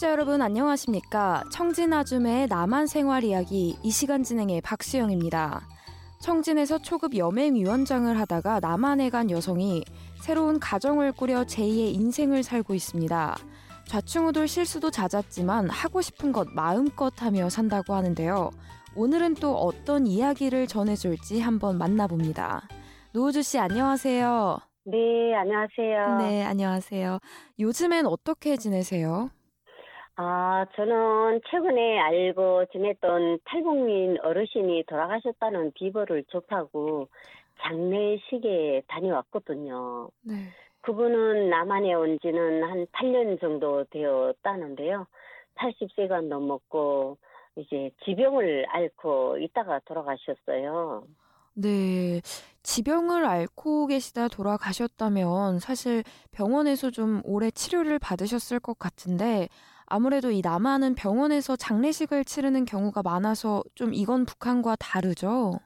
청취자 여러분 안녕하십니까? 청진아줌의 남한 생활 이야기 이 시간 진행의 박수영입니다. 청진에서 초급 여맹위원장을 하다가 남한에 간 여성이 새로운 가정을 꾸려 제2의 인생을 살고 있습니다. 좌충우돌 실수도 잦았지만 하고 싶은 것 마음껏 하며 산다고 하는데요. 오늘은 또 어떤 이야기를 전해줄지 한번 만나봅니다. 노우주 씨 안녕하세요. 네, 안녕하세요. 네, 안녕하세요. 요즘엔 어떻게 지내세요? 아, 저는 최근에 알고 지냈던 탈북민 어르신이 돌아가셨다는 비보를 접하고 장례식에 다녀왔거든요. 네. 그분은 남한에 온 지는 한 8년 정도 되었다는데요. 80세가 넘었고, 이제 지병을 앓고 있다가 돌아가셨어요. 네. 지병을 앓고 계시다 돌아가셨다면 사실 병원에서 좀 오래 치료를 받으셨을 것 같은데 아무래도 이 남한은 병원에서 장례식을 치르는 경우가 많아서 좀 이건 북한과 다르죠?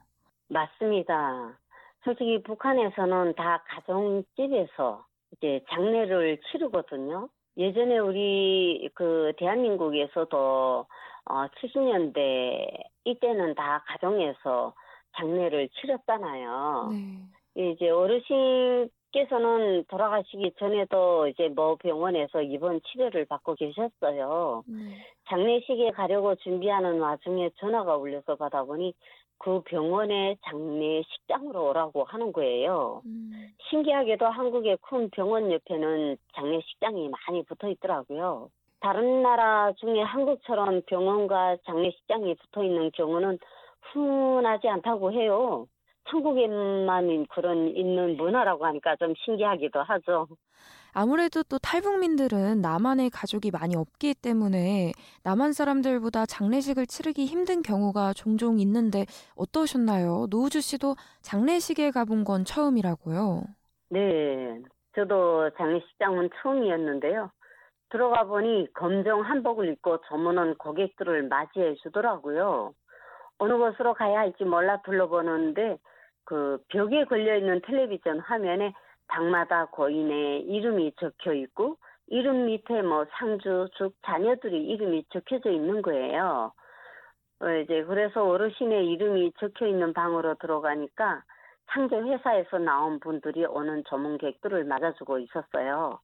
맞습니다. 솔직히 북한에서는 다 가정집에서 이제 장례를 치르거든요. 예전에 우리 그 대한민국에서도 어 70년대 이때는 다 가정에서 장례를 치렀잖아요. 네. 이제 어르신 께서는 돌아가시기 전에도 이제 뭐 병원에서 입원 치료를 받고 계셨어요. 네. 장례식에 가려고 준비하는 와중에 전화가 울려서 받아보니 그 병원의 장례식장으로 오라고 하는 거예요. 음, 신기하게도 한국의 큰 병원 옆에는 장례식장이 많이 붙어 있더라고요. 다른 나라 중에 한국처럼 병원과 장례식장이 붙어 있는 경우는 흔하지 않다고 해요. 한국에만 그런 있는 문화라고 하니까 좀 신기하기도 하죠. 아무래도 또 탈북민들은 남한에 가족이 많이 없기 때문에 남한 사람들보다 장례식을 치르기 힘든 경우가 종종 있는데 어떠셨나요? 노우주 씨도 장례식에 가본 건 처음이라고요. 네, 저도 장례식장은 처음이었는데요. 들어가 보니 검정 한복을 입고 저무는 고객들을 맞이해 주더라고요. 어느 곳으로 가야 할지 몰라 둘러보는데 그 벽에 걸려 있는 텔레비전 화면에 방마다 고인의 이름이 적혀 있고 이름 밑에 뭐 상주, 죽, 자녀들이 이름이 적혀져 있는 거예요. 어, 이제 그래서 어르신의 이름이 적혀 있는 방으로 들어가니까 상제 회사에서 나온 분들이 오는 조문객들을 맞아주고 있었어요.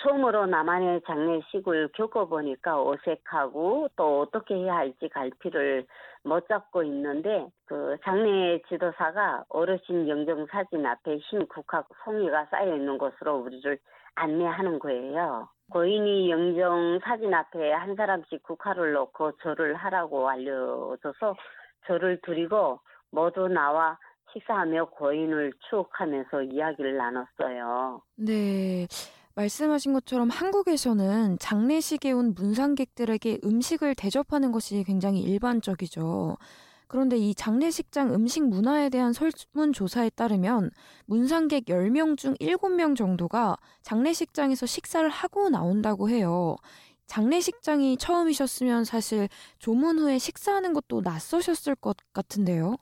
처음으로 남한의 장례식을 겪어보니까 어색하고 또 어떻게 해야 할지 갈피를 못 잡고 있는데 그 장례 지도사가 어르신 영정 사진 앞에 흰 국화 송이가 쌓여 있는 곳으로 우리를 안내하는 거예요. 고인이 영정 사진 앞에 한 사람씩 국화를 놓고 절을 하라고 알려줘서 절을 드리고 모두 나와 식사하며 고인을 추억하면서 이야기를 나눴어요. 네. 말씀하신 것처럼 한국에서는 장례식에 온 문상객들에게 음식을 대접하는 것이 굉장히 일반적이죠. 그런데 이 장례식장 음식 문화에 대한 설문조사에 따르면 문상객 10명 중 7명 정도가 장례식장에서 식사를 하고 나온다고 해요. 장례식장이 처음이셨으면 사실 조문 후에 식사하는 것도 낯서셨을 것 같은데요.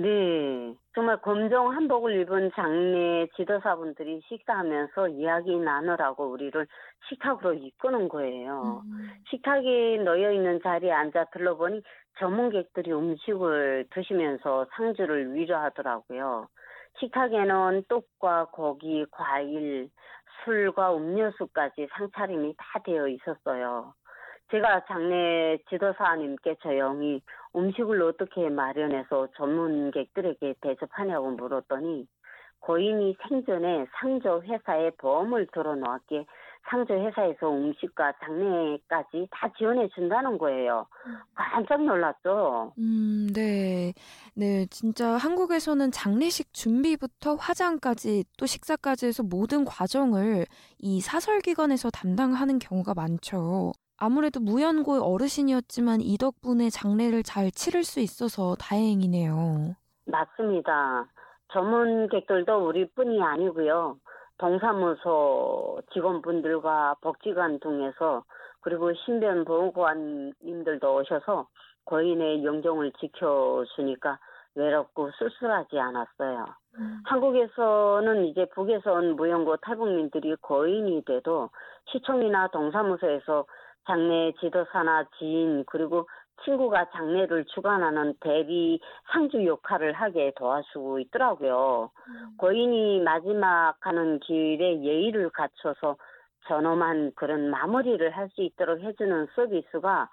네. 정말 검정 한복을 입은 장례 지도사분들이 식사하면서 이야기 나누라고 우리를 식탁으로 이끄는 거예요. 음. 식탁이 놓여 있는 자리에 앉아 들러보니 전문객들이 음식을 드시면서 상주를 위로하더라고요. 식탁에는 떡과 고기, 과일, 술과 음료수까지 상차림이 다 되어 있었어요. 제가 장례 지도사님께 조용히 음식을 어떻게 마련해서 전문객들에게 대접하냐고 물었더니 고인이 생전에 상조 회사에 보험을 들어놓았기에 상조 회사에서 음식과 장례까지 다 지원해 준다는 거예요. 깜짝 놀랐죠. 음, 네. 네, 진짜 한국에서는 장례식 준비부터 화장까지 또 식사까지 해서 모든 과정을 이 사설 기관에서 담당하는 경우가 많죠. 아무래도 무연고의 어르신이었지만 이 덕분에 장례를 잘 치를 수 있어서 다행이네요. 맞습니다. 전문객들도 우리뿐이 아니고요. 동사무소 직원분들과 복지관 등에서 그리고 신변보호관님들도 오셔서 고인의 영정을 지켜주니까 외롭고 쓸쓸하지 않았어요. 음. 한국에서는 이제 북에서 온 무연고 탈북민들이 고인이 돼도 시청이나 동사무소에서 장례 지도사나 지인 그리고 친구가 장례를 주관하는 대리 상주 역할을 하게 도와주고 있더라고요. 고인이 마지막 가는 길에 예의를 갖춰서 전엄한 그런 마무리를 할 수 있도록 해주는 서비스가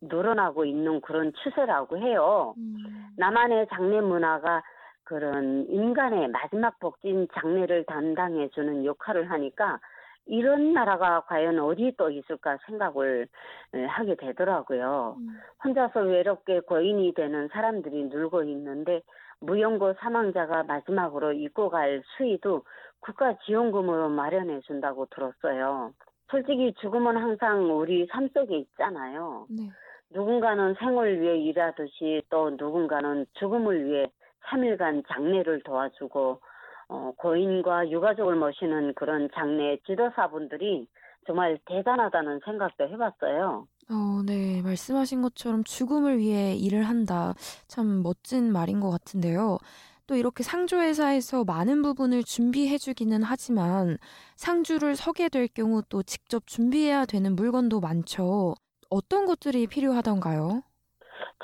늘어나고 있는 그런 추세라고 해요. 음. 나만의 장례 문화가 그런 인간의 마지막 복진 장례를 담당해주는 역할을 하니까 이런 나라가 과연 어디 또 있을까 생각을 에, 하게 되더라고요. 음. 혼자서 외롭게 고인이 되는 사람들이 늘고 있는데 무연고 사망자가 마지막으로 입고 갈 수의도 국가 지원금으로 마련해 준다고 들었어요. 솔직히 죽음은 항상 우리 삶 속에 있잖아요. 네. 누군가는 생을 위해 일하듯이 또 누군가는 죽음을 위해 3일간 장례를 도와주고 어, 고인과 유가족을 모시는 그런 장례 지도사분들이 정말 대단하다는 생각도 해봤어요. 어, 네. 말씀하신 것처럼 죽음을 위해 일을 한다. 참 멋진 말인 것 같은데요. 또 이렇게 상조회사에서 많은 부분을 준비해주기는 하지만 상주를 서게 될 경우 또 직접 준비해야 되는 물건도 많죠. 어떤 것들이 필요하던가요?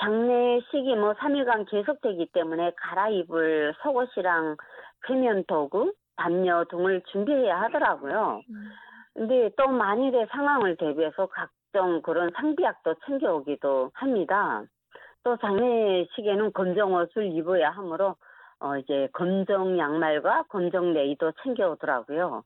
장례식이 뭐 3일간 계속되기 때문에 갈아입을 속옷이랑 쾌면 도구, 담요 등을 준비해야 하더라고요. 근데 또 만일의 상황을 대비해서 각종 그런 상비약도 챙겨오기도 합니다. 또 장례식에는 검정 옷을 입어야 하므로 어 이제 검정 양말과 검정 레이도 챙겨오더라고요.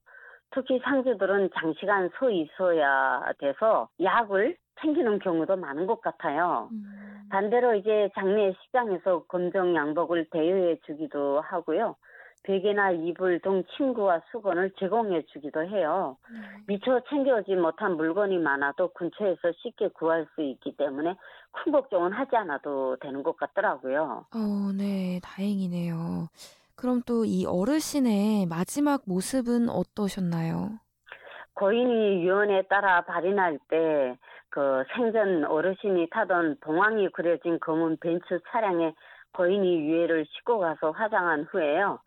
특히 상주들은 장시간 서 있어야 돼서 약을 챙기는 경우도 많은 것 같아요. 음. 반대로 이제 장례식장에서 검정 양복을 대여해 주기도 하고요. 베개나 이불 등 침구와 수건을 제공해 주기도 해요. 네. 미처 챙겨오지 못한 물건이 많아도 근처에서 쉽게 구할 수 있기 때문에 큰 걱정은 하지 않아도 되는 것 같더라고요. 어, 네. 다행이네요. 그럼 또 이 어르신의 마지막 모습은 어떠셨나요? 고인이 유언에 따라 날때그 생전 어르신이 타던 봉황이 그려진 검은 벤츠 차량에 고인이 유해를 싣고 가서 화장한 후에요.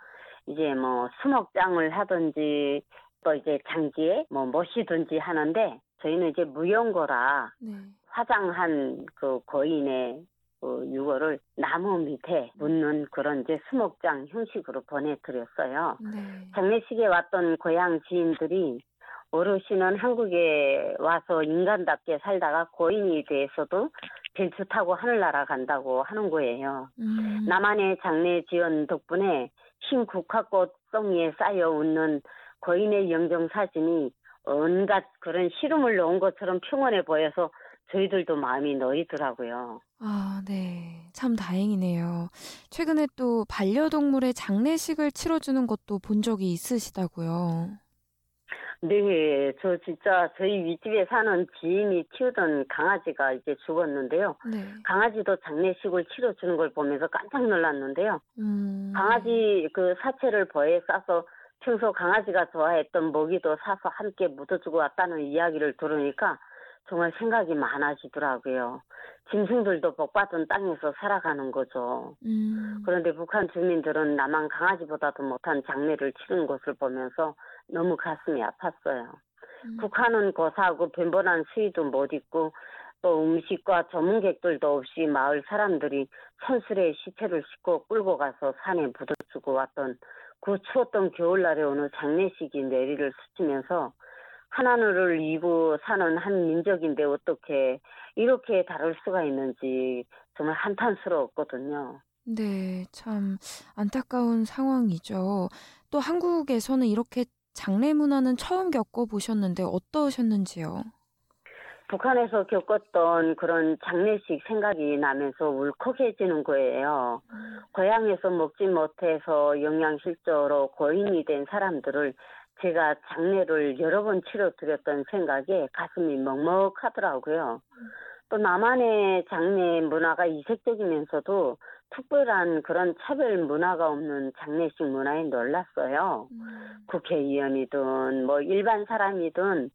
이제 뭐 수목장을 하든지 또 이제 장지에 뭐 모시든지 하는데 저희는 이제 무용거라 네. 화장한 그 고인의 그 유골을 나무 밑에 묻는 그런 이제 수목장 형식으로 보내드렸어요. 네. 장례식에 왔던 고향 지인들이 어르신은 한국에 와서 인간답게 살다가 고인이 돼서도 벤츠 타고 하늘나라 간다고 하는 거예요. 음. 나만의 장례 지원 덕분에 흰 국화꽃 송이에 쌓여 웃는 고인의 영정 사진이 온갖 그런 시름을 놓은 것처럼 평온해 보여서 저희들도 마음이 놓이더라고요. 아, 네. 참 다행이네요. 최근에 또 반려동물의 장례식을 치러주는 것도 본 적이 있으시다고요. 네, 저 진짜 저희 윗집에 사는 지인이 키우던 강아지가 이제 죽었는데요. 네. 강아지도 장례식을 치러주는 걸 보면서 깜짝 놀랐는데요. 음. 강아지 그 사체를 버에 싸서 평소 강아지가 좋아했던 먹이도 사서 함께 묻어주고 왔다는 이야기를 들으니까 정말 생각이 많아지더라고요. 짐승들도 복받은 땅에서 살아가는 거죠. 음. 그런데 북한 주민들은 남한 강아지보다도 못한 장례를 치른 것을 보면서 너무 가슴이 아팠어요. 음. 북한은 고사하고 변변한 수위도 못 입고 또 음식과 전문객들도 없이 마을 사람들이 천술의 시체를 싣고 끌고 가서 산에 묻어주고 왔던 그 추웠던 겨울날에 오는 장례식이 내리를 스치면서 하나늘을 이고 사는 한 민족인데 어떻게 이렇게 다를 수가 있는지 정말 한탄스러웠거든요. 네, 참 안타까운 상황이죠. 또 한국에서는 이렇게 장례 문화는 처음 겪어보셨는데 어떠셨는지요? 북한에서 겪었던 그런 장례식 생각이 나면서 울컥해지는 거예요. 고향에서 먹지 못해서 영양실조로 고인이 된 사람들을 제가 장례를 여러 번 치러드렸던 생각에 가슴이 먹먹하더라고요. 또 나만의 장례 문화가 이색적이면서도 특별한 그런 차별 문화가 없는 장례식 문화에 놀랐어요. 음. 국회의원이든 뭐 일반 사람이든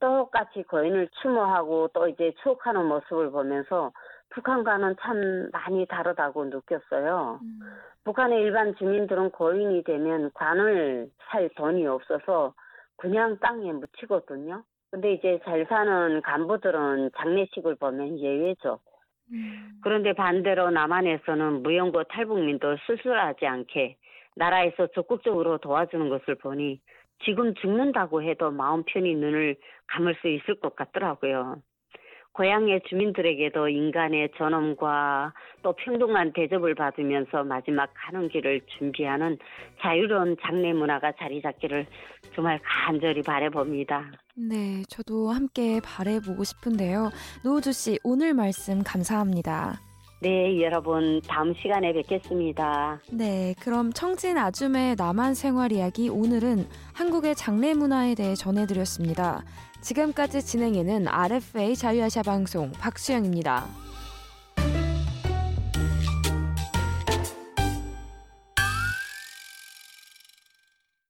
똑같이 고인을 추모하고 또 이제 추억하는 모습을 보면서 북한과는 참 많이 다르다고 느꼈어요. 음. 북한의 일반 주민들은 고인이 되면 관을 살 돈이 없어서 그냥 땅에 묻히거든요. 근데 이제 잘 사는 간부들은 장례식을 보면 예외죠. 음. 그런데 반대로 남한에서는 무연고 탈북민도 수술하지 않게 나라에서 적극적으로 도와주는 것을 보니 지금 죽는다고 해도 마음 편히 눈을 감을 수 있을 것 같더라고요. 고향의 주민들에게도 인간의 전엄과 또 평등한 대접을 받으면서 마지막 가는 길을 준비하는 자유로운 장례 문화가 자리 잡기를 정말 간절히 바래봅니다. 네, 저도 함께 바래보고 싶은데요. 노우주 씨, 오늘 말씀 감사합니다. 네, 여러분 다음 시간에 뵙겠습니다. 네, 그럼 청진 아줌의 남한 생활 이야기 오늘은 한국의 장례 문화에 대해 전해드렸습니다. 지금까지 진행에는 RFA 자유아시아 방송 박수영입니다.